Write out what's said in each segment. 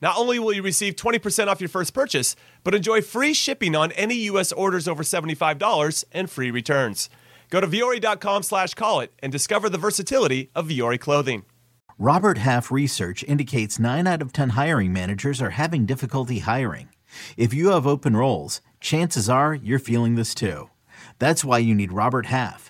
Not only will you receive 20% off your first purchase, but enjoy free shipping on any U.S. orders over $75 and free returns. Go to Vuori.com slash call it and discover the versatility of Vuori clothing. Robert Half research indicates 9 out of 10 hiring managers are having difficulty hiring. If you have open roles, chances are you're feeling this too. That's why you need Robert Half.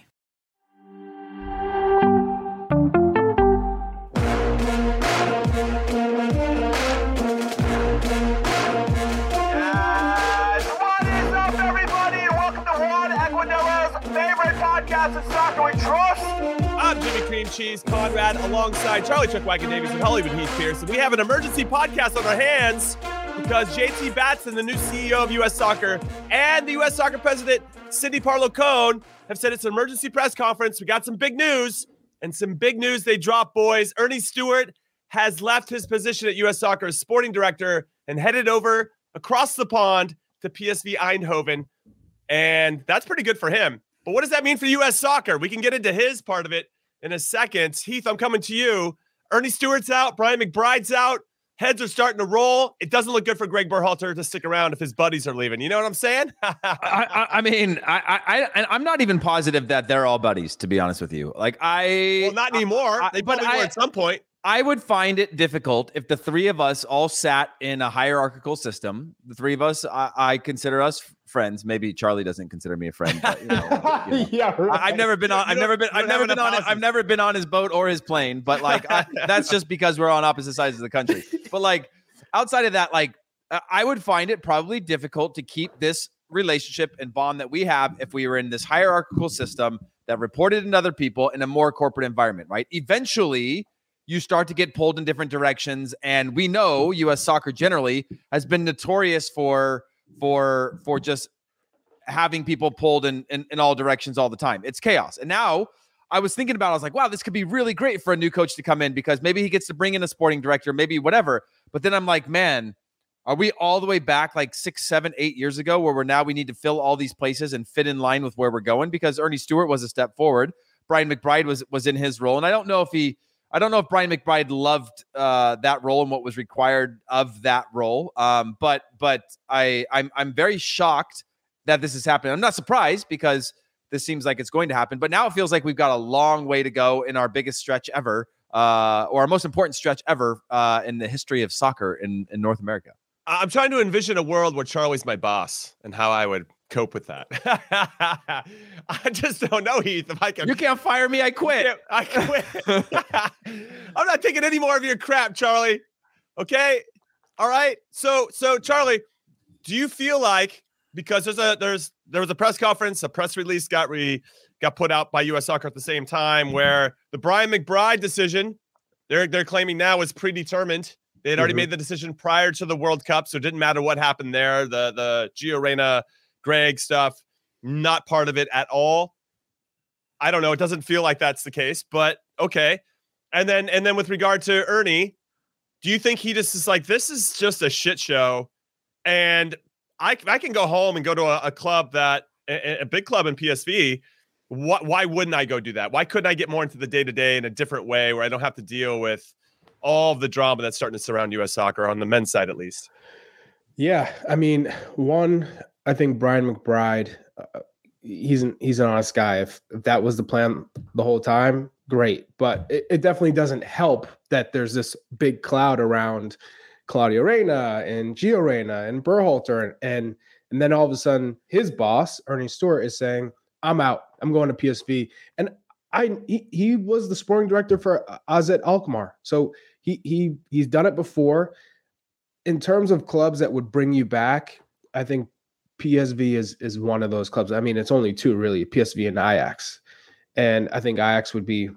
Cheese Conrad alongside Charlie Chuck Wagon Davies and Hollywood Heath Pearce. And we have an emergency podcast on our hands because JT Batson, the new CEO of U.S. Soccer, and the U.S. Soccer president, Cindy Parlow Cone, have said it's an emergency press conference. We got some big news and some big news they dropped, boys. Earnie Stewart has left his position at U.S. Soccer as sporting director and headed over across the pond to PSV Eindhoven. And that's pretty good for him. But what does that mean for U.S. soccer? We can get into his part of it in a second. Heath, I'm coming to you. Earnie Stewart's out. Brian McBride's out. Heads are starting to roll. It doesn't look good for Greg Berhalter to stick around if his buddies are leaving. You know what I'm saying? I, I, I mean, I, I, I'm not even positive that they're all buddies. To be honest with you, like I, well, not anymore. I- they probably were at some point. I would find it difficult if the three of us all sat in a hierarchical system. The three of us, I, I consider us friends. Maybe Charlie doesn't consider me a friend. But, you know, you know. yeah, I- I've never been on. I've never been. I've never been on. I've never been on his boat or his plane. But like, I, that's just because we're on opposite sides of the country. But like, outside of that, like, I would find it probably difficult to keep this relationship and bond that we have if we were in this hierarchical system that reported into other people in a more corporate environment. Right. Eventually. You start to get pulled in different directions, and we know U.S. soccer generally has been notorious for for for just having people pulled in, in in all directions all the time. It's chaos. And now I was thinking about, I was like, wow, this could be really great for a new coach to come in because maybe he gets to bring in a sporting director, maybe whatever. But then I'm like, man, are we all the way back like six, seven, eight years ago where we're now we need to fill all these places and fit in line with where we're going? Because Earnie Stewart was a step forward. Brian McBride was was in his role. And I don't know if he I don't know if Brian McBride loved uh, that role and what was required of that role. Um, but but I I'm I'm very shocked that this is happening. I'm not surprised because this seems like it's going to happen. But now it feels like we've got a long way to go in our biggest stretch ever, uh, or our most important stretch ever uh, in the history of soccer in, in North America. I'm trying to envision a world where Charlie's my boss and how I would cope with that. I just don't know, Heath. If I can, You can't fire me. I quit. I quit. I'm not taking any more of your crap, Charlie. Okay. All right. So, so Charlie, do you feel like because there's a there's there was a press conference, a press release got re got put out by U.S. Soccer at the same time, where the Brian McBride decision they're they're claiming now is predetermined. They had already Mhm. made the decision prior to the World Cup, so it didn't matter what happened there. The the Gio Reyna, Greg stuff, not part of it at all. I don't know. It doesn't feel like that's the case, but okay. And then and then with regard to Earnie, do you think he just is like this is just a shit show, and I I can go home and go to a, a club that a, a big club in PSV. What? Why wouldn't I go do that? Why couldn't I get more into the day to day in a different way where I don't have to deal with all the drama that's starting to surround U.S. soccer on the men's side at least? Yeah, I mean, one, I think Brian McBride, uh, he's an he's an honest guy. If, if that was the plan the whole time, great. But it, it definitely doesn't help that there's this big cloud around Claudio Reyna and Gio Reyna and Berhalter, and and then all of a sudden his boss Earnie Stewart is saying, "I'm out. I'm going to PSV." And I he, he was the sporting director for AZ Alkmaar, so he he he's done it before. In terms of clubs that would bring you back, I think PSV is is one of those clubs. I mean, it's only two really, PSV and Ajax, and I think Ajax would be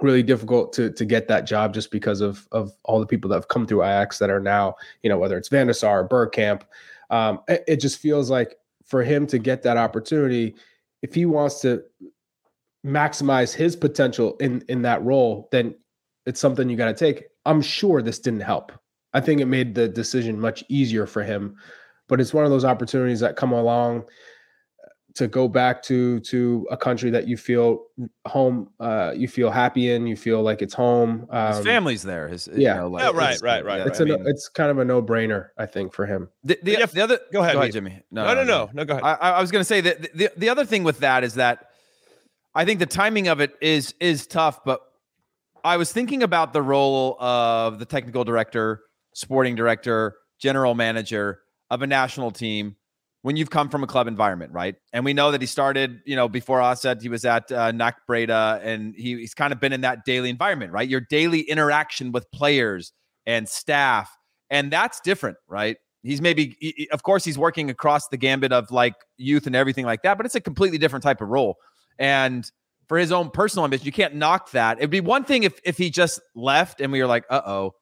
really difficult to to get that job just because of of all the people that have come through Ajax that are now, you know, whether it's Van der Sar, Bergkamp. Um, it, it just feels like for him to get that opportunity, if he wants to maximize his potential in in that role, then it's something you got to take. I'm sure this didn't help. I think it made the decision much easier for him, but it's one of those opportunities that come along to go back to to a country that you feel home, uh, you feel happy in, you feel like it's home. Um, His family's there. His, yeah, you know, like, yeah, right, right, right. It's right. a, it's kind of a no brainer, I think, for him. The, the, the other, go ahead, go ahead, Jimmy. No, no, no, no, no, go ahead. I, I was going to say that the, the other thing with that is that I think the timing of it is is tough, but I was thinking about the role of the technical director, sporting director, general manager of a national team when you've come from a club environment, right? And we know that he started, you know, before AZ, he was at uh, Breda, and he, he's kind of been in that daily environment, right? Your daily interaction with players and staff, and that's different, right? He's maybe, he, of course, he's working across the gambit of like youth and everything like that, but it's a completely different type of role. And for his own personal ambition, you can't knock that. It'd be one thing if if he just left and we were like, uh oh,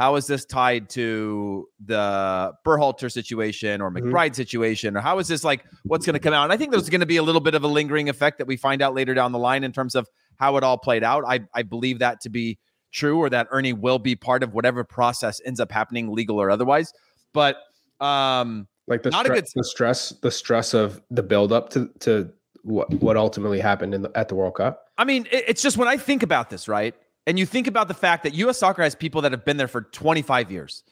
how is this tied to the Berhalter situation or mm-hmm. McBride mm-hmm. situation? Or how is this like what's going to come out? And I think there's going to be a little bit of a lingering effect that we find out later down the line in terms of how it all played out. I, I believe that to be true or that Earnie will be part of whatever process ends up happening, legal or otherwise. But um like the, stre- good... the stress, the stress of the buildup to to what what ultimately happened in the, at the World Cup. I mean, it, it's just when I think about this, right? And you think about the fact that US soccer has people that have been there for 25 years.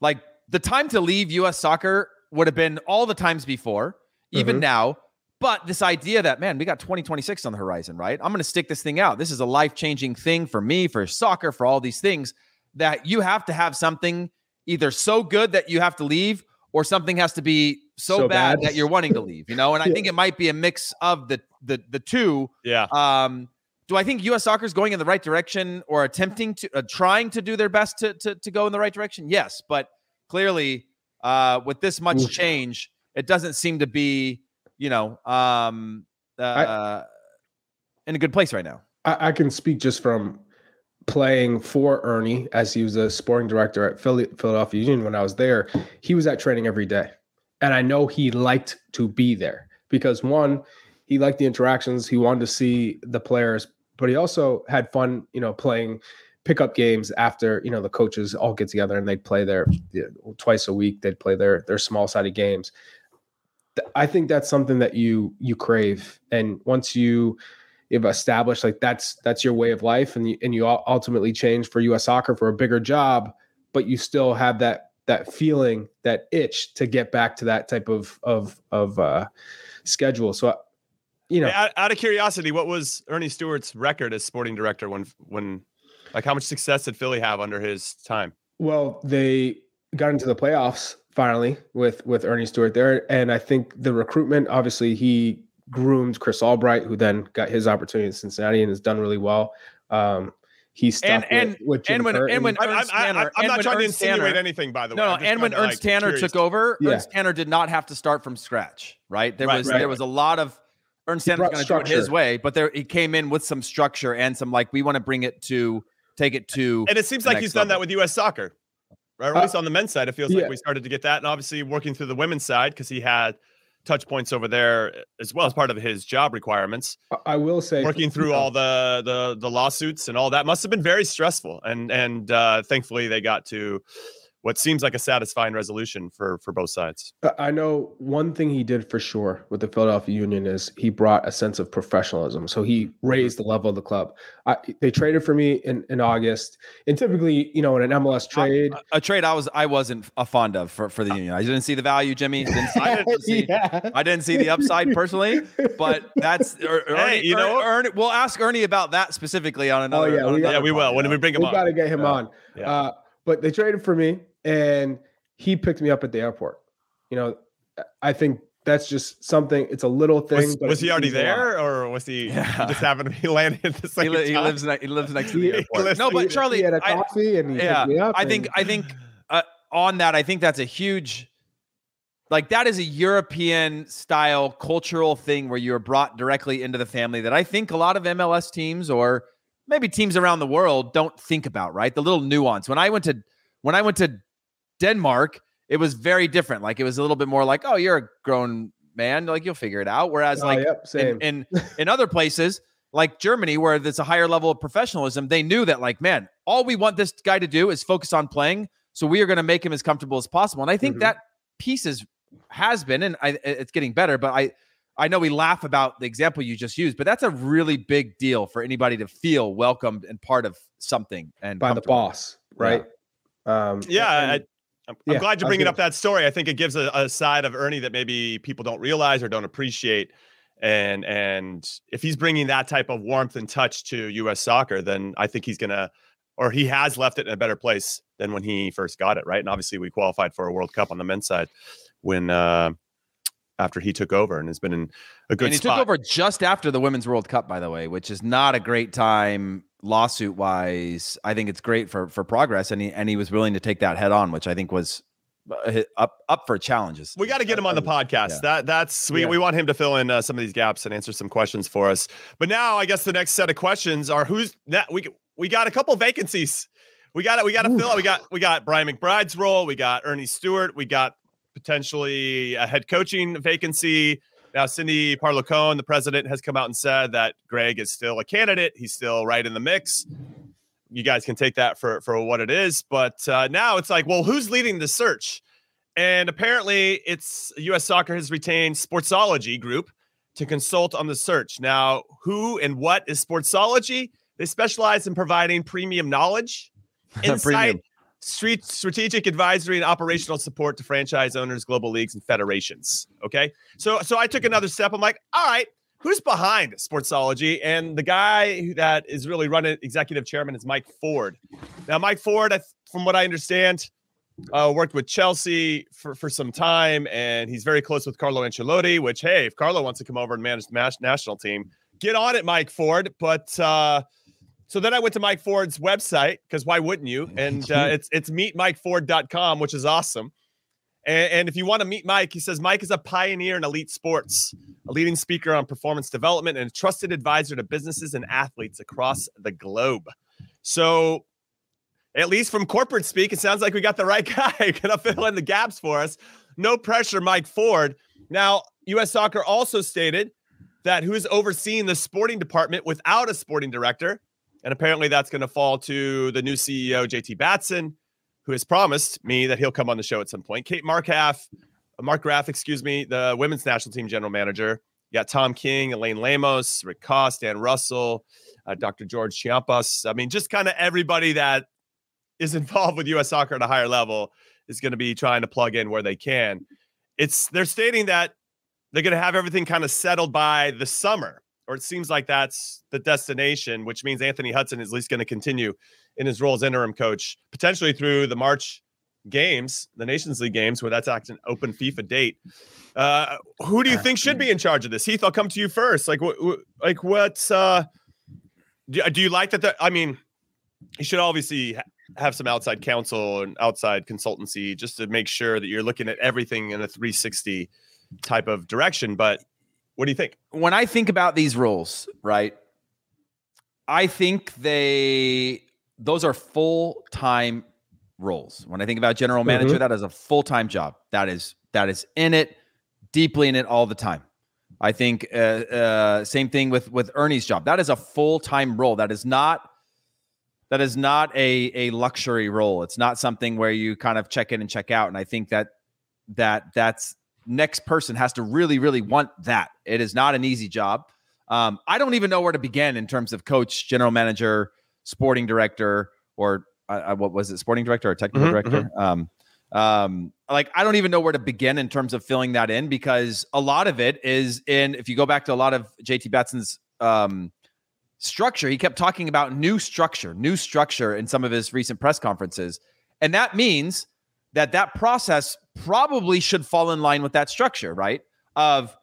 Like the time to leave US soccer would have been all the times before, even mm-hmm. now. But this idea that, man, we got 2026 on the horizon, right? I'm going to stick this thing out. This is a life changing thing for me, for soccer, for all these things that you have to have something either so good that you have to leave or something has to be so, so bad, bad, that you're wanting to leave, you know? And I think it might be a mix of the the the two. Yeah. Um, do I think U.S. soccer is going in the right direction or attempting to, uh, trying to do their best to, to, to go in the right direction? Yes, but clearly, uh, with this much change, it doesn't seem to be, you know, um, uh, I, in a good place right now. I, I, can speak just from playing for Earnie as he was a sporting director at Philadelphia Union when I was there. He was at training every day, and I know he liked to be there because one, he liked the interactions. He wanted to see the players but he also had fun, you know, playing pickup games after you know the coaches all get together and they'd play their you know, twice a week. They'd play their their small sided games. I think that's something that you you crave, and once you you've established like that's that's your way of life, and you, and you ultimately change for U.S. Soccer for a bigger job, but you still have that that feeling, that itch to get back to that type of of of uh, schedule. So you know, out, out, of curiosity, what was Earnie Stewart's record as sporting director when when like how much success did Philly have under his time? Well, they got into the playoffs finally with with Earnie Stewart there, and I think the recruitment obviously he groomed Chris Albright, who then got his opportunity in Cincinnati and has done really well. Um, he's stuck and, with, with and when and when Ernst I'm, Tanner, I'm, I'm not trying to insinuate Tanner, anything, by the way. No, no. And when Ernst like, Tanner curious. took over, yeah. Ernst Tanner did not have to start from scratch. Right? There right, was right, there was a lot of Ernst Tanner's going to do it his way, but there he came in with some structure and some like we want to bring it to take it to. And it seems like he's level. done that with U.S. Soccer, right? Or at uh, least on the men's side, it feels yeah. like we started to get that, and obviously working through the women's side because he had touch points over there as well as part of his job requirements. I will say working through all the the the lawsuits and all that must have been very stressful and and uh thankfully they got to what seems like a satisfying resolution for for both sides. I know one thing he did for sure with the Philadelphia Union is he brought a sense of professionalism. So he raised the level of the club. I, they traded for me in, in August, and typically, you know, in an MLS trade, a, a trade I was I wasn't a fond of for, for the Union. I didn't see the value, Jimmy. Didn't I, didn't see, yeah. I didn't see the upside personally, but that's er, Earnie, hey, you know, Earnie, we'll ask Earnie about that specifically on another. Oh yeah, we, yeah, we will when we bring him we on. We got to get him yeah. on. Yeah. Uh, but they traded for me and he picked me up at the airport. You know, I think that's just something. It's a little thing. Was, was he already there, or was he, yeah. just happened to be landing at the same he, li- he lives. Ne- he lives next to the airport. no, but Charlie, he had a coffee I, and he yeah, I think. I think uh, on that, I think that's a huge. Like that is a European style cultural thing where you're brought directly into the family that I think a lot of MLS teams or maybe teams around the world don't think about. Right, the little nuance. When I went to when I went to Denmark, it was very different. Like it was a little bit more like, oh, you're a grown man, like you'll figure it out. Whereas, oh, like yep, in, in in other places, like Germany, where there's a higher level of professionalism, they knew that, like, man, all we want this guy to do is focus on playing. So we are going to make him as comfortable as possible. And I think mm-hmm. that piece is has been, and I, it's getting better. But I I know we laugh about the example you just used, but that's a really big deal for anybody to feel welcomed and part of something and by the boss, right? Yeah. Um, yeah, and, I'm, yeah, I'm glad you're bringing up that story. I think it gives a, a, side of Earnie that maybe people don't realize or don't appreciate. And and if he's bringing that type of warmth and touch to U.S. soccer, then I think he's gonna, or he has left it in a better place than when he first got it, right? And obviously, we qualified for a World Cup on the men's side when uh, after he took over, and has been in a good. And he spot. took over just after the Women's World Cup, by the way, which is not a great time lawsuit wise, I think it's great for for progress, and he and he was willing to take that head on, which I think was uh, up up for challenges. We got to get him on the podcast. Yeah. That that's we, yeah. we want him to fill in uh, some of these gaps and answer some questions for us. But now I guess the next set of questions are who's that we we got a couple vacancies. We got it. We got to fill it. We got we got Brian McBride's role. We got Earnie Stewart. We got potentially a head coaching vacancy. Now, Cindy Parlow the president, has come out and said that Greg is still a candidate. He's still right in the mix. You guys can take that for, for what it is. But uh, now it's like, well, who's leading the search? And apparently, it's U.S. Soccer has retained Sportsology Group to consult on the search. Now, who and what is Sportsology? They specialize in providing premium knowledge, insight, street strategic advisory and operational support to franchise owners, global leagues, and federations. Okay. So so I took another step. I'm like, all right, who's behind Sportsology? And the guy that is really running executive chairman is Mike Ford. Now, Mike Ford, from what I understand, uh, worked with Chelsea for, for some time, and he's very close with Carlo Ancelotti. Which, hey, if Carlo wants to come over and manage the national team, get on it, Mike Ford. But uh, so then I went to Mike Ford's website because why wouldn't you? And uh, it's it's meetmikeford.com, which is awesome. And, and if you want to meet Mike, he says Mike is a pioneer in elite sports, a leading speaker on performance development, and a trusted advisor to businesses and athletes across the globe. So, at least from corporate speak, it sounds like we got the right guy. Gonna fill in the gaps for us. No pressure, Mike Ford. Now, U.S. Soccer also stated that who is overseeing the sporting department without a sporting director and apparently that's going to fall to the new CEO, JT Batson, who has promised me that he'll come on the show at some point. Kate Markgraf, uh, Mark Graff, excuse me, the women's national team general manager. You got Tom King, Elaine Lemos, Rick Cost, Dan Russell, uh, Dr. George Chiampas. I mean, just kind of everybody that is involved with U.S. soccer at a higher level is going to be trying to plug in where they can. It's they're stating that they're going to have everything kind of settled by the summer or it seems like that's the destination, which means Anthony Hudson is at least going to continue in his role as interim coach, potentially through the March games, the Nations League games, where that's actually an open FIFA date. Uh, who do you think should be in charge of this? Heath, I'll come to you first. Like, what, like what, uh, do, do you like that? The, I mean, you should obviously have some outside counsel and outside consultancy just to make sure that you're looking at everything in a 360 type of direction. But what do you think? When I think about these roles, right? I think they those are full time roles. When I think about general manager, mm-hmm. that is a full time job. That is that is in it, deeply in it all the time. I think uh, uh, same thing with with Earnie's job. That is a full time role. That is not that is not a a luxury role. It's not something where you kind of check in and check out. And I think that that that's next person has to really really want that. It is not an easy job. Um, I don't even know where to begin in terms of coach, general manager, sporting director, or uh, what was it, sporting director or technical Mhm, director? Um, um, like I don't even know where to begin in terms of filling that in because a lot of it is in. If you go back to a lot of JT Batson's um, structure, he kept talking about new structure, new structure in some of his recent press conferences, and that means that that process probably should fall in line with that structure, right? Of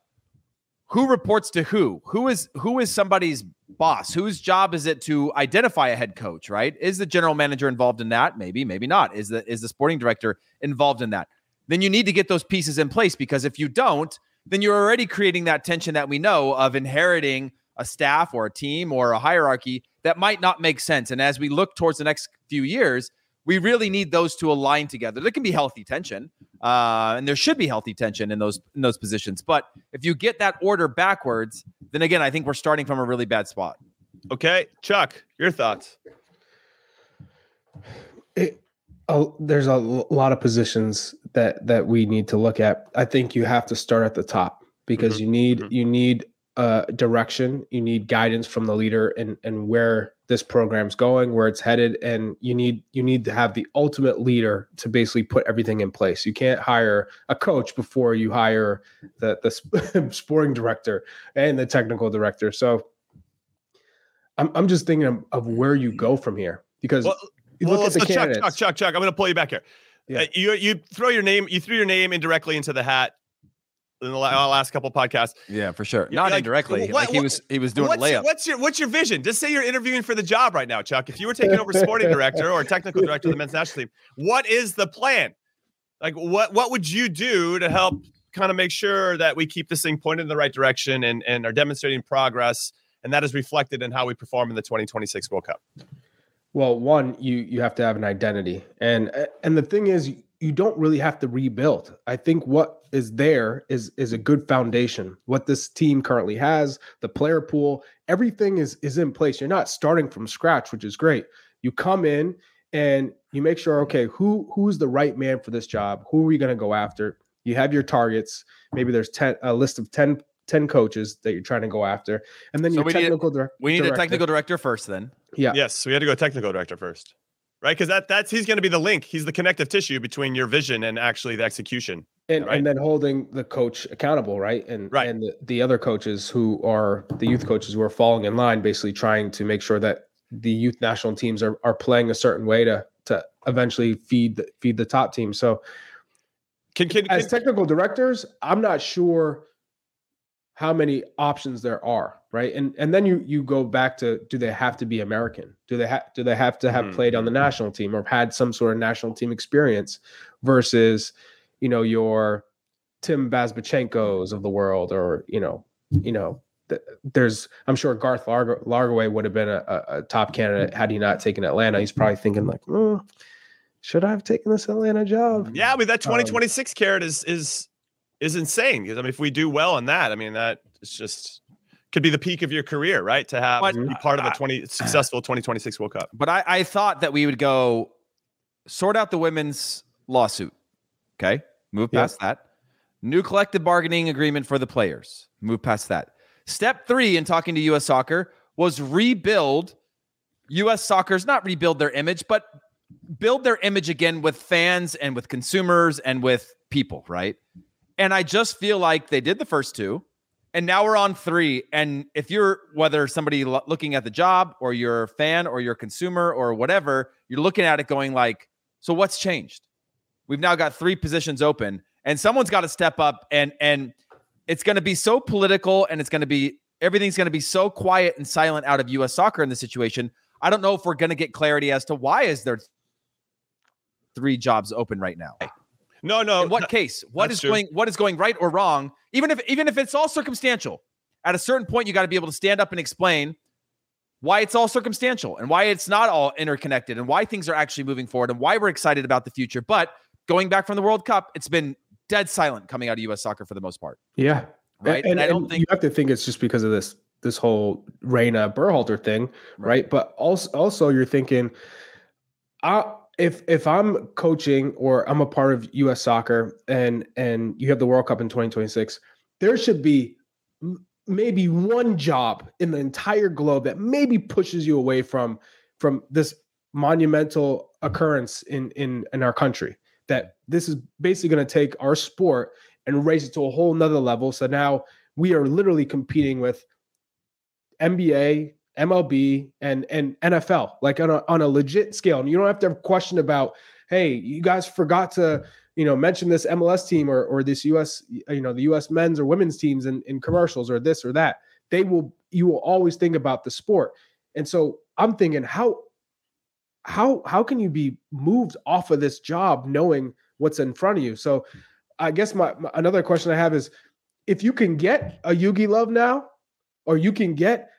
who reports to who? Who is who is somebody's boss? Whose job is it to identify a head coach right? Is the general manager involved in that? Maybe maybe not. Is the is the sporting director involved in that? Then you need to get those pieces in place because if you don't then you're already creating that tension that we know of inheriting a staff or a team or a hierarchy that might not make sense. And as we look towards the next few years we really need those to align together there can be healthy tension uh, and there should be healthy tension in those in those positions. But if you get that order backwards, then again, I think we're starting from a really bad spot. Okay, Chuck, your thoughts. it, oh, there's a lot of positions that that we need to look at. I think you have to start at the top because Mhm, you need mhm. you need uh, direction, you need guidance from the leader and and where this program's going, where it's headed, and you need you need to have the ultimate leader to basically put everything in place. You can't hire a coach before you hire the the sporting director and the technical director. So. I'm, I'm just thinking of, of where you go from here because Well, you well, look at the so Chuck. Chuck, Chuck, Chuck. I'm going to pull you back here. Yeah. Uh, you you throw your name, you threw your name indirectly into the hat in the uh, last couple podcasts. Yeah, for sure. Not like, indirectly. what- like he was he was doing what's, a layup. what's your what's your vision? Just say you're interviewing for the job right now, Chuck. If you were taking over sporting director or technical director of the men's national team, what is the plan? Like what what would you do to help kind of make sure that we keep this thing pointed in the right direction and and are demonstrating progress and that is reflected in how we perform in the 2026 World Cup? Well, one, you you have to have an identity, and and the thing is, you don't really have to rebuild. I think what is there is is a good foundation. What this team currently has, the player pool, everything is is in place. You're not starting from scratch, which is great. You come in and you make sure, okay, who who's the right man for this job? Who are we going to go after? You have your targets. Maybe there's ten a list of 10, 10 coaches that you're trying to go after, and then So your we need a- technical director. we need a technical director first then. Yeah. Yes, we had to go technical director first. Right? Because that that's he's going to be the link. He's the connective tissue between your vision and actually the execution. and right? and then holding the coach accountable, right? And Right. and the, the other coaches who are the youth coaches who are falling in line, basically trying to make sure that the youth national teams are are playing a certain way to to eventually feed the, feed the top team. So Can can, as can technical directors, I'm not sure how many options there are, right? And and then you you go back to do they have to be American? Do they have do they have to have Mhm. played on the national team or had some sort of national team experience versus you know your Tim Bezbatchenko's of the world or you know you know th- there's I'm sure Garth Largo, Lagerwey would have been a, a, a top candidate had he not taken Atlanta. He's probably thinking like, "Hmm, should I have taken this Atlanta job? yeah, I mean that 2026 carrot is is is insane. Because I mean, if we do well on that, I mean, that it's just could be the peak of your career, right? To have But, be part of a uh, 20 successful 2026 World Cup. But I, I thought that we would go sort out the women's lawsuit. Okay. Move past that. New collective bargaining agreement for the players. Move past that. Step three in talking to US soccer was rebuild US soccer's not rebuild their image, but build their image again with fans and with consumers and with people, right? And I just feel like they did the first two. And now we're on three. And if you're whether somebody lo- looking at the job or you're a fan or you're a consumer or whatever, you're looking at it going like, so what's changed? We've now got three positions open, and someone's got to step up and and it's going to be so political and it's going to be everything's going to be so quiet and silent out of US soccer in this situation. I don't know if we're going to get clarity as to why is there three jobs open right now. No, no. In what case? What is true. going what is going right or wrong? Even if even if it's all circumstantial, at a certain point you got to be able to stand up and explain why it's all circumstantial and why it's not all interconnected and why things are actually moving forward and why we're excited about the future. But going back from the World Cup, it's been dead silent coming out of US soccer for the most part. Yeah. Right. And, And I don't and think you have to think it's just because of this this whole Reyna Berhalter thing, right? But also also you're thinking, I if if I'm coaching or I'm a part of U.S. soccer and and you have the World Cup in 2026, there should be maybe one job in the entire globe that maybe pushes you away from from this monumental occurrence in in in our country. That this is basically going to take our sport and raise it to a whole nother level. So now we are literally competing with NBA, MLB, and and NFL, like on a on a legit scale. And you don't have to have question about, hey, you guys forgot to, you know, mention this MLS team or or this US, you know, the US men's or women's teams in, in commercials or this or that. They will you will always think about the sport. And so I'm thinking, how how how can you be moved off of this job knowing what's in front of you? So I guess my, my another question I have is if you can get a Jogi Löw now, or you can get,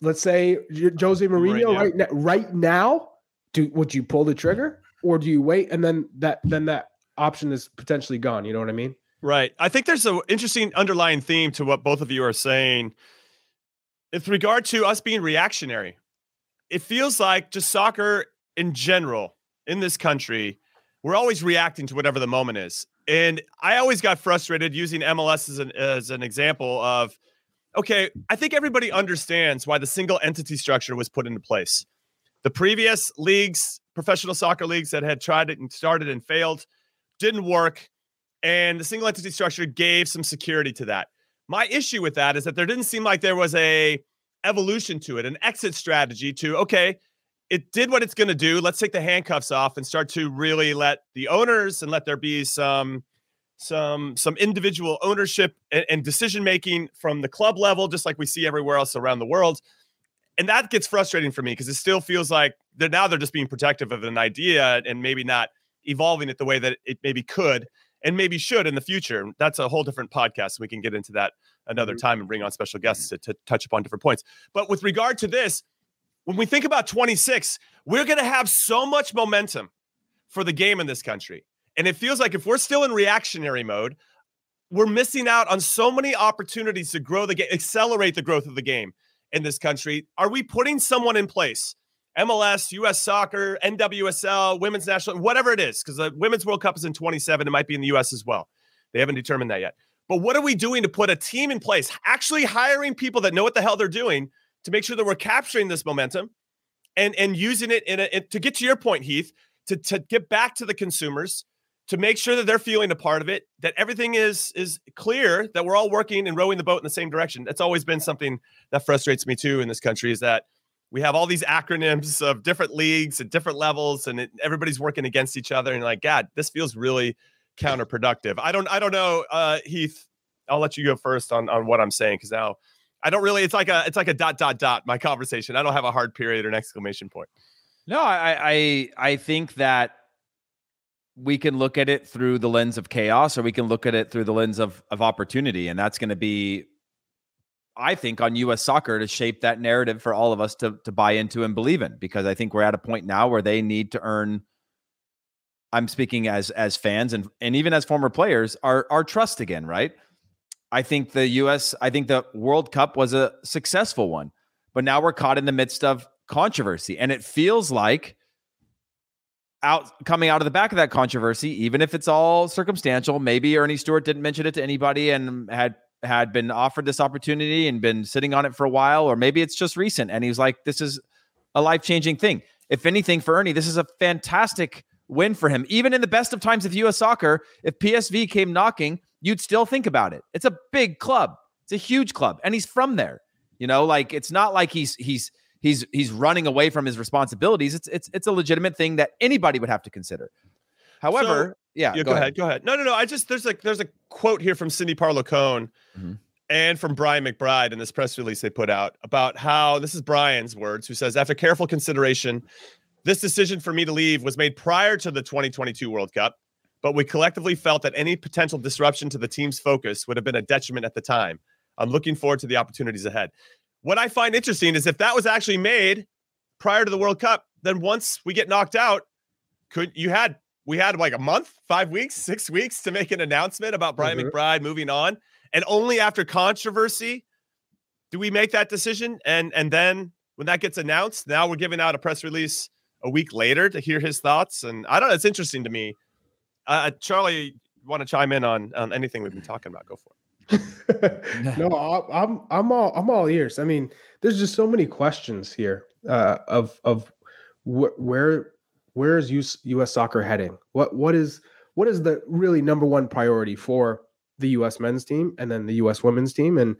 let's say, Jose Mourinho Mourinho. right now, right now, do would you pull the trigger or do you wait and then that then that option is potentially gone? You know what I mean? Right. I think there's an interesting underlying theme to what both of you are saying. With regard to us being reactionary, it feels like just soccer in general in this country, we're always reacting to whatever the moment is. And I always got frustrated using MLS as an, as an example of, okay, I think everybody understands why the single entity structure was put into place. The previous leagues, professional soccer leagues that had tried it and started and failed, didn't work and the single entity structure gave some security to that. My issue with that is that there didn't seem like there was a evolution to it, an exit strategy to okay, it did what it's going to do. Let's take the handcuffs off and start to really let the owners and let there be some some some individual ownership and, and decision making from the club level, just like we see everywhere else around the world. And that gets frustrating for me because it still feels like they're now they're just being protective of an idea and maybe not evolving it the way that it maybe could and maybe should in the future. That's a whole different podcast. We can get into that another mm-hmm. time and bring on special guests to, to touch upon different points. But with regard to this, when we think about 26, we're going to have so much momentum for the game in this country. And it feels like if we're still in reactionary mode, we're missing out on so many opportunities to grow the game, accelerate the growth of the game in this country. Are we putting someone in place? MLS, US soccer, NWSL, women's national, whatever it is, because the women's World Cup is in 27. It might be in the US as well. They haven't determined that yet. But what are we doing to put a team in place? Actually hiring people that know what the hell they're doing to make sure that we're capturing this momentum and and using it in a to get to your point, Heath, to to get back to the consumers, to make sure that they're feeling a part of it, that everything is is clear, that we're all working and rowing the boat in the same direction. That's always been something that frustrates me too in this country is that we have all these acronyms of different leagues at different levels, and it, everybody's working against each other. And like, God, this feels really counterproductive. I don't, I don't know, uh, Heath. I'll let you go first on on what I'm saying because now I don't really. It's like a, it's like a dot dot dot. My conversation. I don't have a hard period or an exclamation point. No, I, I I think that we can look at it through the lens of chaos, or we can look at it through the lens of of opportunity, and that's going to be, I think, on U.S. soccer to shape that narrative for all of us to to buy into and believe in, because I think we're at a point now where they need to earn. I'm speaking as as fans and and even as former players, our our trust again, right? I think the U.S. I think the World Cup was a successful one, but now we're caught in the midst of controversy, and it feels like out coming out of the back of that controversy, even if it's all circumstantial. Maybe Earnie Stewart didn't mention it to anybody and had had been offered this opportunity and been sitting on it for a while, or maybe it's just recent and he was like, "This is a life changing thing." If anything, for Earnie, this is a fantastic win for him. Even in the best of times of U.S. soccer, if PSV came knocking, you'd still think about it. It's a big club. It's a huge club, and he's from there. You know, like it's not like he's he's he's he's running away from his responsibilities. It's it's it's a legitimate thing that anybody would have to consider. However, yeah, Yeah, go, ahead. Go ahead. No, no, no. I just there's like there's a quote here from Cindy Parlow Cone Mhm. and from Brian McBride in this press release they put out about how this is Brian's words, who says, after careful consideration, this decision for me to leave was made prior to the 2022 World Cup, but we collectively felt that any potential disruption to the team's focus would have been a detriment at the time. I'm looking forward to the opportunities ahead. What I find interesting is if that was actually made prior to the World Cup, then once we get knocked out, could you had we had like a month, five weeks, six weeks to make an announcement about Brian Mhm. McBride moving on, and only after controversy do we make that decision? And and then when that gets announced, now we're giving out a press release a week later to hear his thoughts. And I don't know, it's interesting to me. Uh, Charlie, want to chime in on on anything we've been talking about? Go for it. no, I'm I'm all I'm all ears. I mean, there's just so many questions here uh, of of wh- where where is US, U.S. soccer heading? What what is what is the really number one priority for the U.S. men's team and then the U.S. women's team? And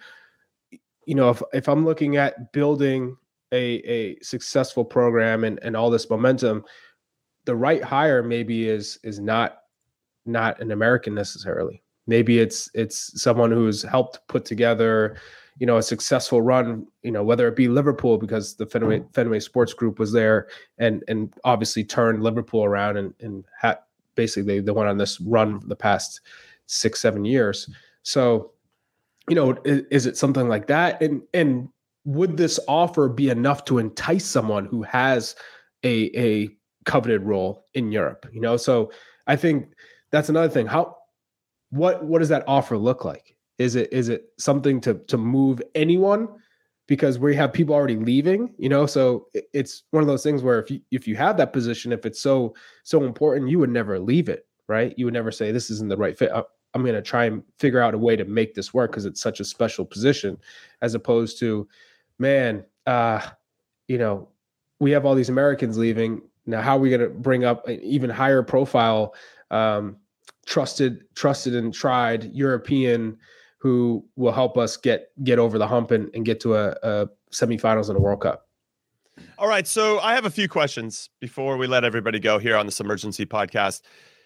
you know, if if I'm looking at building a a successful program and and all this momentum, the right hire maybe is is not not an American necessarily. Maybe it's it's someone who's helped put together, you know, a successful run. You know, whether it be Liverpool because the Fenway mm. Fenway Sports Group was there and and obviously turned Liverpool around and and had basically they, they went on this run the past six seven years. So, you know, is, is it something like that? And and would this offer be enough to entice someone who has a a coveted role in Europe? You know, so I think that's another thing. How what what does that offer look like? Is it is it something to to move anyone? Because we have people already leaving, you know. So it's one of those things where if you if you have that position, if it's so so important, you would never leave it, right? You would never say this isn't the right fit. I'm going to try and figure out a way to make this work because it's such a special position, as opposed to, man, uh, you know, we have all these Americans leaving. Now, how are we going to bring up an even higher profile um, trusted, trusted and tried European who will help us get get over the hump and, and get to a, a semifinals in a World Cup. All right, so I have a few questions before we let everybody go here on this emergency podcast.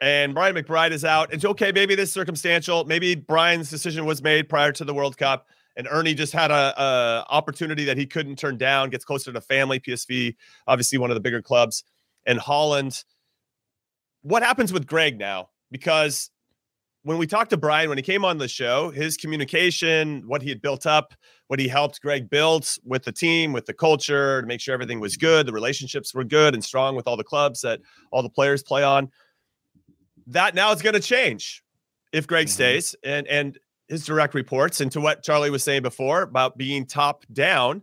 and Brian McBride is out. It's okay. Maybe this is circumstantial. Maybe Brian's decision was made prior to the World Cup, and Earnie just had a, a opportunity that he couldn't turn down. Gets closer to family. PSV, obviously one of the bigger clubs, and Holland. What happens with Greg now? Because when we talked to Brian when he came on the show, his communication, what he had built up, what he helped Greg build with the team, with the culture, to make sure everything was good, the relationships were good and strong with all the clubs that all the players play on that now is going to change if Greg mm-hmm. stays and and his direct reports into what Charlie was saying before about being top down.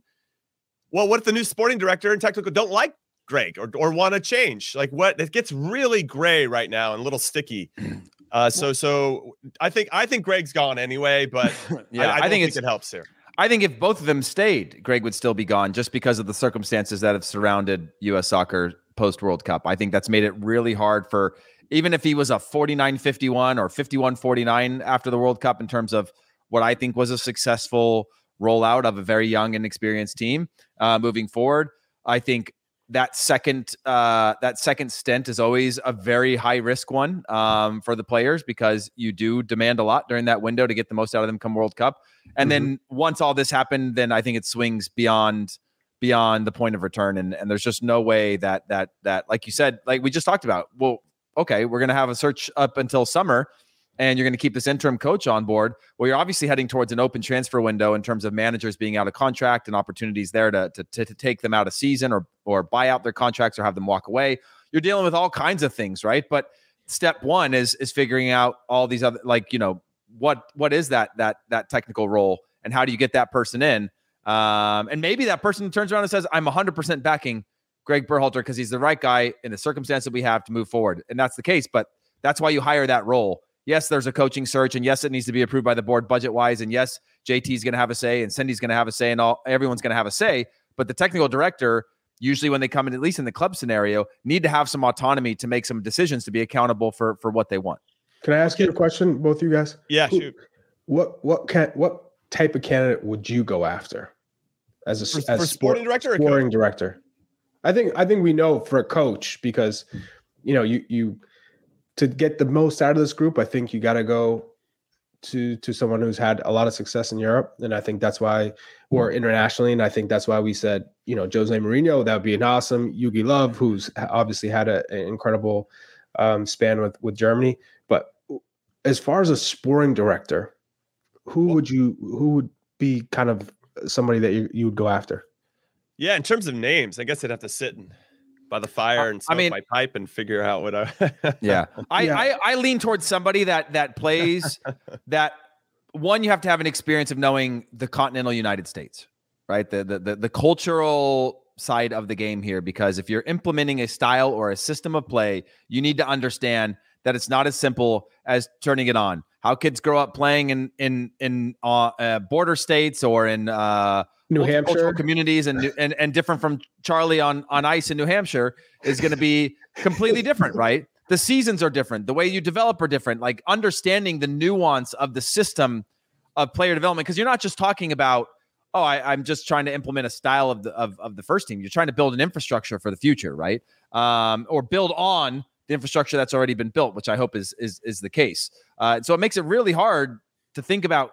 Well, what if the new sporting director and technical don't like Greg or, or want to change? Like what it gets really gray right now and a little sticky. Uh, so so I think I think Greg's gone anyway, but yeah, I, I, I think, think it helps here. I think if both of them stayed, Greg would still be gone just because of the circumstances that have surrounded U.S. soccer post World Cup. I think that's made it really hard for even if he was a 49 51 or 51 49 after the World Cup in terms of what I think was a successful rollout of a very young and experienced team uh, moving forward. I think that second uh, that second stint is always a very high risk one um, for the players because you do demand a lot during that window to get the most out of them come World Cup. And mm-hmm. then once all this happened, then I think it swings beyond beyond the point of return and, and there's just no way that that that like you said like we just talked about well okay, we're going to have a search up until summer and you're going to keep this interim coach on board. Well, you're obviously heading towards an open transfer window in terms of managers being out of contract and opportunities there to, to, to, to take them out of season or, or buy out their contracts or have them walk away. You're dealing with all kinds of things, right? But step one is is figuring out all these other like you know what what is that that that technical role and how do you get that person in um, and maybe that person turns around and says i'm 100% backing Greg Berhalter because he's the right guy in the circumstance that we have to move forward. And that's the case. But that's why you hire that role yes, there's a coaching search, and yes, it needs to be approved by the board budget wise, and yes, JT's going to have a say, and Cindy's going to have a say, and all everyone's going to have a say. But the technical director, usually when they come in, at least in the club scenario, need to have some autonomy to make some decisions to be accountable for for what they want. Can I ask you a question, both of you guys? Yeah, Who- shoot. What what can what type of candidate would you go after as a For, as for sporting director or sporting coach? director? I think I think we know for a coach because you know you you to get the most out of this group. I think you got to go to to someone who's had a lot of success in Europe, and I think that's why or internationally, and I think that's why we said you know Jose Mourinho that would be an awesome Jogi Löw, who's obviously had a, an incredible um, span with with Germany. But as far as a sporting director, who would you who would be kind of somebody that you, you would go after? Yeah, in terms of names, I guess I'd have to sit and by the fire and I smoke mean- my pipe and figure out what I. Yeah. I, Yeah. I I lean towards somebody that that plays that one you have to have an experience of knowing the continental United States, right? The the the, the cultural side of the game here because if you're implementing a style or a system of play, you need to understand that it's not as simple as turning it on. How kids grow up playing in in in uh, uh, border states or in uh, New Hampshire. communities and, and and different from Charlie on on ice in New Hampshire is going to be completely different, right? The seasons are different. The way you develop are different. Like understanding the nuance of the system of player development, because you're not just talking about, oh, I, I'm just trying to implement a style of the of, of the first team. You're trying to build an infrastructure for the future, right? Um, or build on the infrastructure that's already been built, which I hope is is is the case. Uh, so it makes it really hard to think about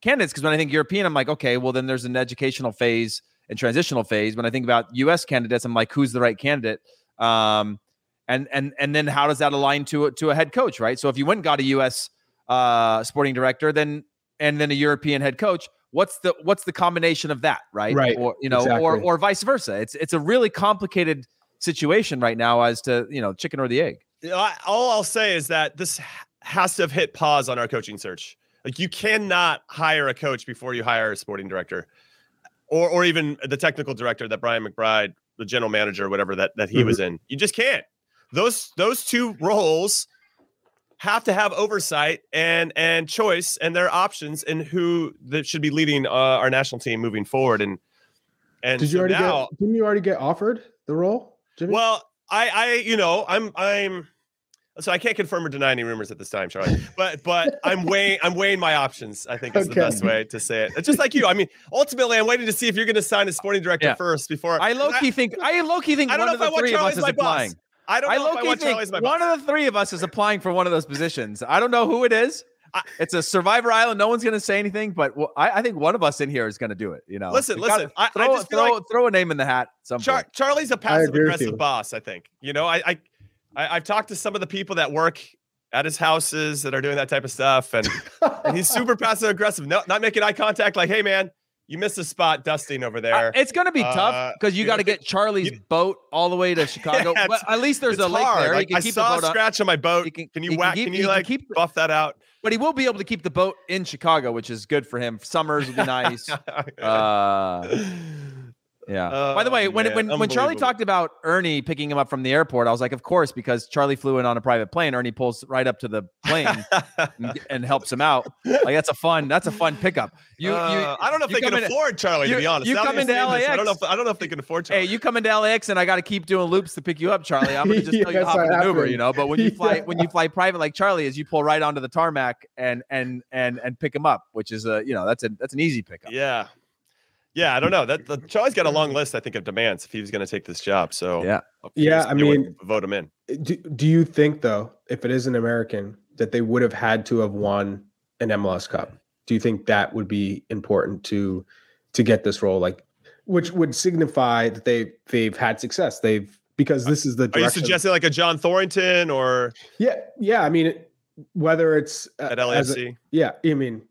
candidates because when I think European, I'm like, okay, well then there's an educational phase and transitional phase. When I think about U.S. candidates, I'm like, who's the right candidate? Um, and and and then how does that align to a- to a head coach, right? So if you went and got a U.S. Uh, sporting director, then and then a European head coach, what's the what's the combination of that, right? Right, Or you know, or exactly. or vice versa. It's it's a really complicated situation right now as to you know chicken or the egg. You know, I- all I'll say is that this has to have hit pause on our coaching search. Like you cannot hire a coach before you hire a sporting director, or or even the technical director that Brian McBride, the general manager, whatever that that he Mhm. was in. You just can't. Those those two roles have to have oversight and and choice and their options and who that should be leading uh, our national team moving forward. And and Did you so already now, get? Didn't you already get offered the role, Jimmy? well, I, I, you know, I'm, I'm, so I can't confirm or deny any rumors at this time, Charlie. But, but I'm weighing, I'm weighing my options. I think is the best way to say it. It's just like you. I mean, ultimately, I'm waiting to see if you're going to sign a sporting director Yeah. first before I low key think I low key think I don't one know of if I the want three of Charlie us as is my applying. boss. I don't I know if low I key want Charlie as think my one of the three of us is applying for one of those positions. I don't know who it is. I- It's a Survivor Island. No one's going to say anything, but wh- I, I think one of us in here is going to do it. You know, Listen, We gotta listen, I- I throw, just feel throw, like- throw a name in the hat. Some Char- Charlie's a passive aggressive boss. I think. You know, I, I, I, I've talked to some of the people that work at his houses that are doing that type of stuff, and and he's super passive aggressive. No, not making eye contact. Like, hey man, you missed a spot dusting over Uh, there. it's going to be Uh, tough because you you got to get Charlie's you- boat all the way to Chicago. Yeah, but at least there's a lake hard. there. Like, he can I keep saw the boat a on. scratch on my boat. he can- can, he you can whack? keep- Can he you can like keep- buff that out? But he will be able to keep the boat in Chicago, which is good for him. Summers will be nice. Uh, yeah. By the Oh, way, when when man, when Charlie talked about Earnie picking him up from the airport, I was like, of course, because Charlie flew in on a private plane. Earnie pulls right up to the plane and, and helps him out. Like that's a fun that's a fun pickup. You, you Uh, I don't know if they can in- afford Charlie. you- to be honest, you Now come into saying this, I don't know. LAX. If, I don't know if they can afford Charlie. Hey, you come into LAX and I got to keep doing loops to pick you up, Charlie. I'm gonna just tell you Yes, hop I in an Uber, you know. But when you fly Yeah. when you fly private like Charlie is, you pull right onto the tarmac and and and and pick him up, which is a you know that's a that's an easy pickup. yeah, yeah. I don't know. That the, Charlie's got a long list. I think of demands if he was going to take this job. So Yeah. Yeah, I if they would mean- vote him in. do, do you think though, if it is an American, that they would have had to have won an MLS Cup? Do you think that would be important to to get this role? Like, which would signify that they they've had success. They've because this is the Are you direction. suggesting like a John Thorrington or yeah, yeah. I mean, whether it's uh, at as a- yeah, I mean,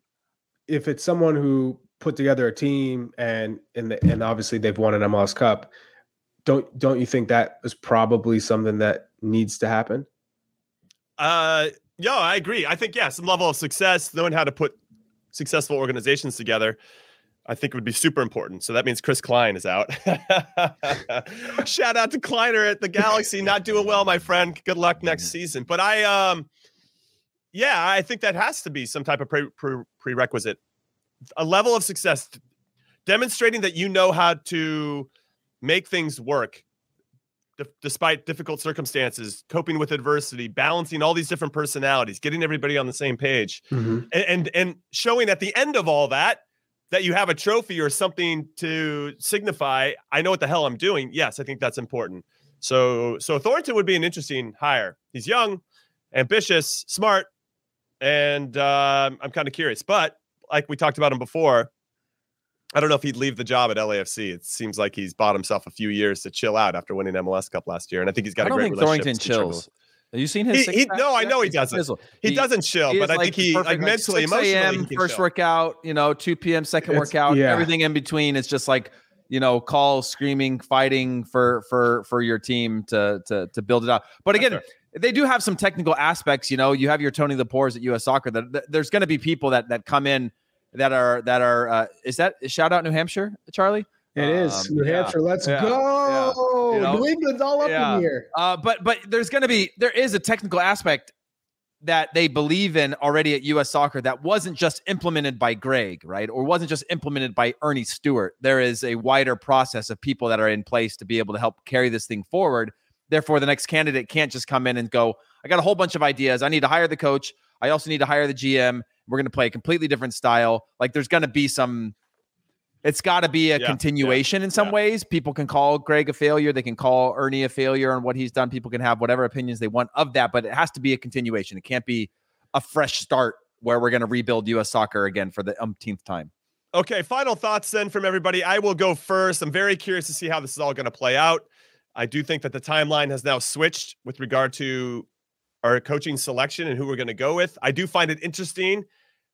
if it's someone who put together a team and and the, and obviously they've won an MLS Cup, don't don't you think that is probably something that needs to happen? Uh, yeah, I agree. I think yeah, some level of success, knowing how to put successful organizations together, I think would be super important. So that means Chris Klein is out. Shout out to Kleiner at the Galaxy, not doing well, my friend. Good luck next season. But I, um, Yeah, I think that has to be some type of pre- pre- prerequisite. A level of success, demonstrating that you know how to make things work d- despite difficult circumstances, coping with adversity, balancing all these different personalities, getting everybody on the same page, Mhm. and, and and showing at the end of all that that you have a trophy or something to signify. I know what the hell I'm doing. Yes, I think that's important. So so Thorrington would be an interesting hire. He's young, ambitious, smart, and um, I'm kind of curious. But like we talked about him before, I don't know if he'd leave the job at LAFC. It seems like he's bought himself a few years to chill out after winning MLS Cup last year, and I think he's got I a don't great think relationship. Thorrington with Steve chills. Have you seen his? He- he- pack no, I know he He's a doesn't. fizzle. He, doesn't chill, he but is I think he perfect, like mentally, 6 emotionally, a.m. he can first chill. workout, you know, 2 p.m. second It's- workout, yeah. everything in between. It's just like you know, call, screaming, fighting for for for your team to to to build it up. But again, they do have some technical aspects. You know, you have your Tony Lepores at U.S. Soccer. That, that- there's going to be people that that come in that are that are. Uh, is that shout out New Hampshire, Charlie? It is Um, New yeah. Hampshire. Let's Yeah. go. You know? New England's all up Yeah. in here. Uh, but but there's going to be there is a technical aspect that they believe in already at U.S. Soccer that wasn't just implemented by Greg, right, or wasn't just implemented by Earnie Stewart. There is a wider process of people that are in place to be able to help carry this thing forward. Therefore, the next candidate can't just come in and go, "I got a whole bunch of ideas. I need to hire the coach. I also need to hire the GM. We're going to play a completely different style." Like, there's going to be some. It's got to be a Yeah, yeah, continuation in some yeah. ways. People can call Greg a failure. They can call Earnie a failure on what he's done. People can have whatever opinions they want of that, but it has to be a continuation. It can't be a fresh start where we're going to rebuild U.S. soccer again for the umpteenth time. Okay, final thoughts then from everybody. I will go first. I'm very curious to see how this is all going to play out. I do think that the timeline has now switched with regard to our coaching selection and who we're going to go with. I do find it interesting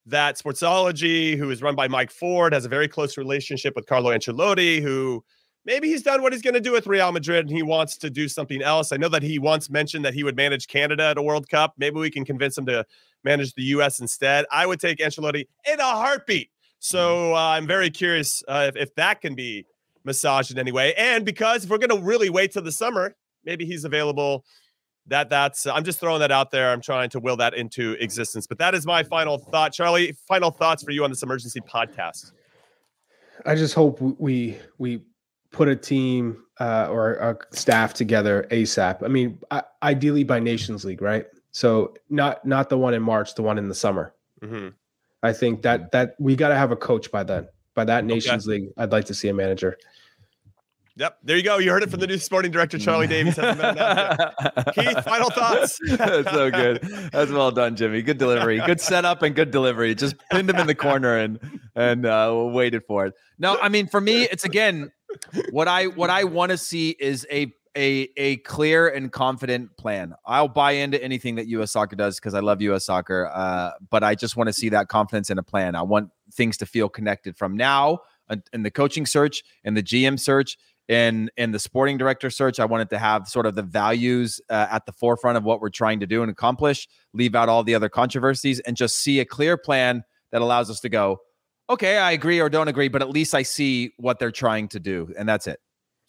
that Sportsology, who is run by Mike Forde, has a very close relationship with Carlo Ancelotti, who maybe he's done what he's going to do with Real Madrid and he wants to do something else. I know that he once mentioned that he would manage Canada at a World Cup. Maybe we can convince him to manage the U.S. instead. I would take Ancelotti in a heartbeat. So uh, I'm very curious uh, if, if that can be massaged in any way. And because if we're going to really wait till the summer, maybe he's available. That that's I'm just throwing that out there. I'm trying to will that into existence. But that is my final thought, Charlie. Final thoughts for you on this emergency podcast. I just hope we we put a team uh, or a staff together ASAP. I mean, I, ideally by Nations League, right? So not not the one in March, the one in the summer. hmm I think that that we got to have a coach by then. By that Nations League, I'd like to see a manager. Yep, there you go. You heard it from the new sporting director, Charlie Davies. Heath, final thoughts. That's so good. That's well done, Jimmy. Good delivery. Good setup and good delivery. Just pinned him in the corner and and uh, waited for it. No, I mean for me, it's again what I what I want to see is a a a clear and confident plan. I'll buy into anything that U.S. Soccer does because I love U.S. Soccer. Uh, but I just want to see that confidence in a plan. I want things to feel connected from now in the coaching search and the GM search in in the sporting director search i wanted to have sort of the values uh, at the forefront of what we're trying to do and accomplish leave out all the other controversies and just see a clear plan that allows us to go okay i agree or don't agree but at least i see what they're trying to do and that's it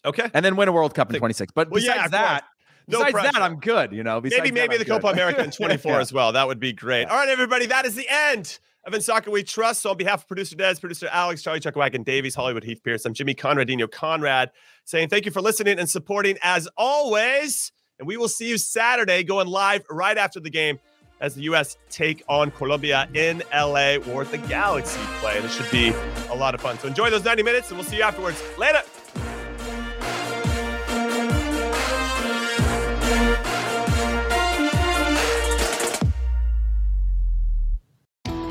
Okay. and then win a world cup in 26 but Well, yeah, besides course. that No besides pressure. that i'm good you know besides maybe that, maybe I'm the Copa. America in 24 Yeah. as well. That would be great. All right, everybody, that is the end In Soccer We Trust. So on behalf of producer Des, producer Alex, Charlie Chuckwagon, Davies, Hollywood Heath Pearce, I'm Jimmy Conradino Conrad saying thank you for listening and supporting as always. And we will see you Saturday going live right after the game as the U.S. take on Colombia in LA or at the Galaxy play. This should be a lot of fun. So enjoy those 90 minutes and we'll see you afterwards. Later.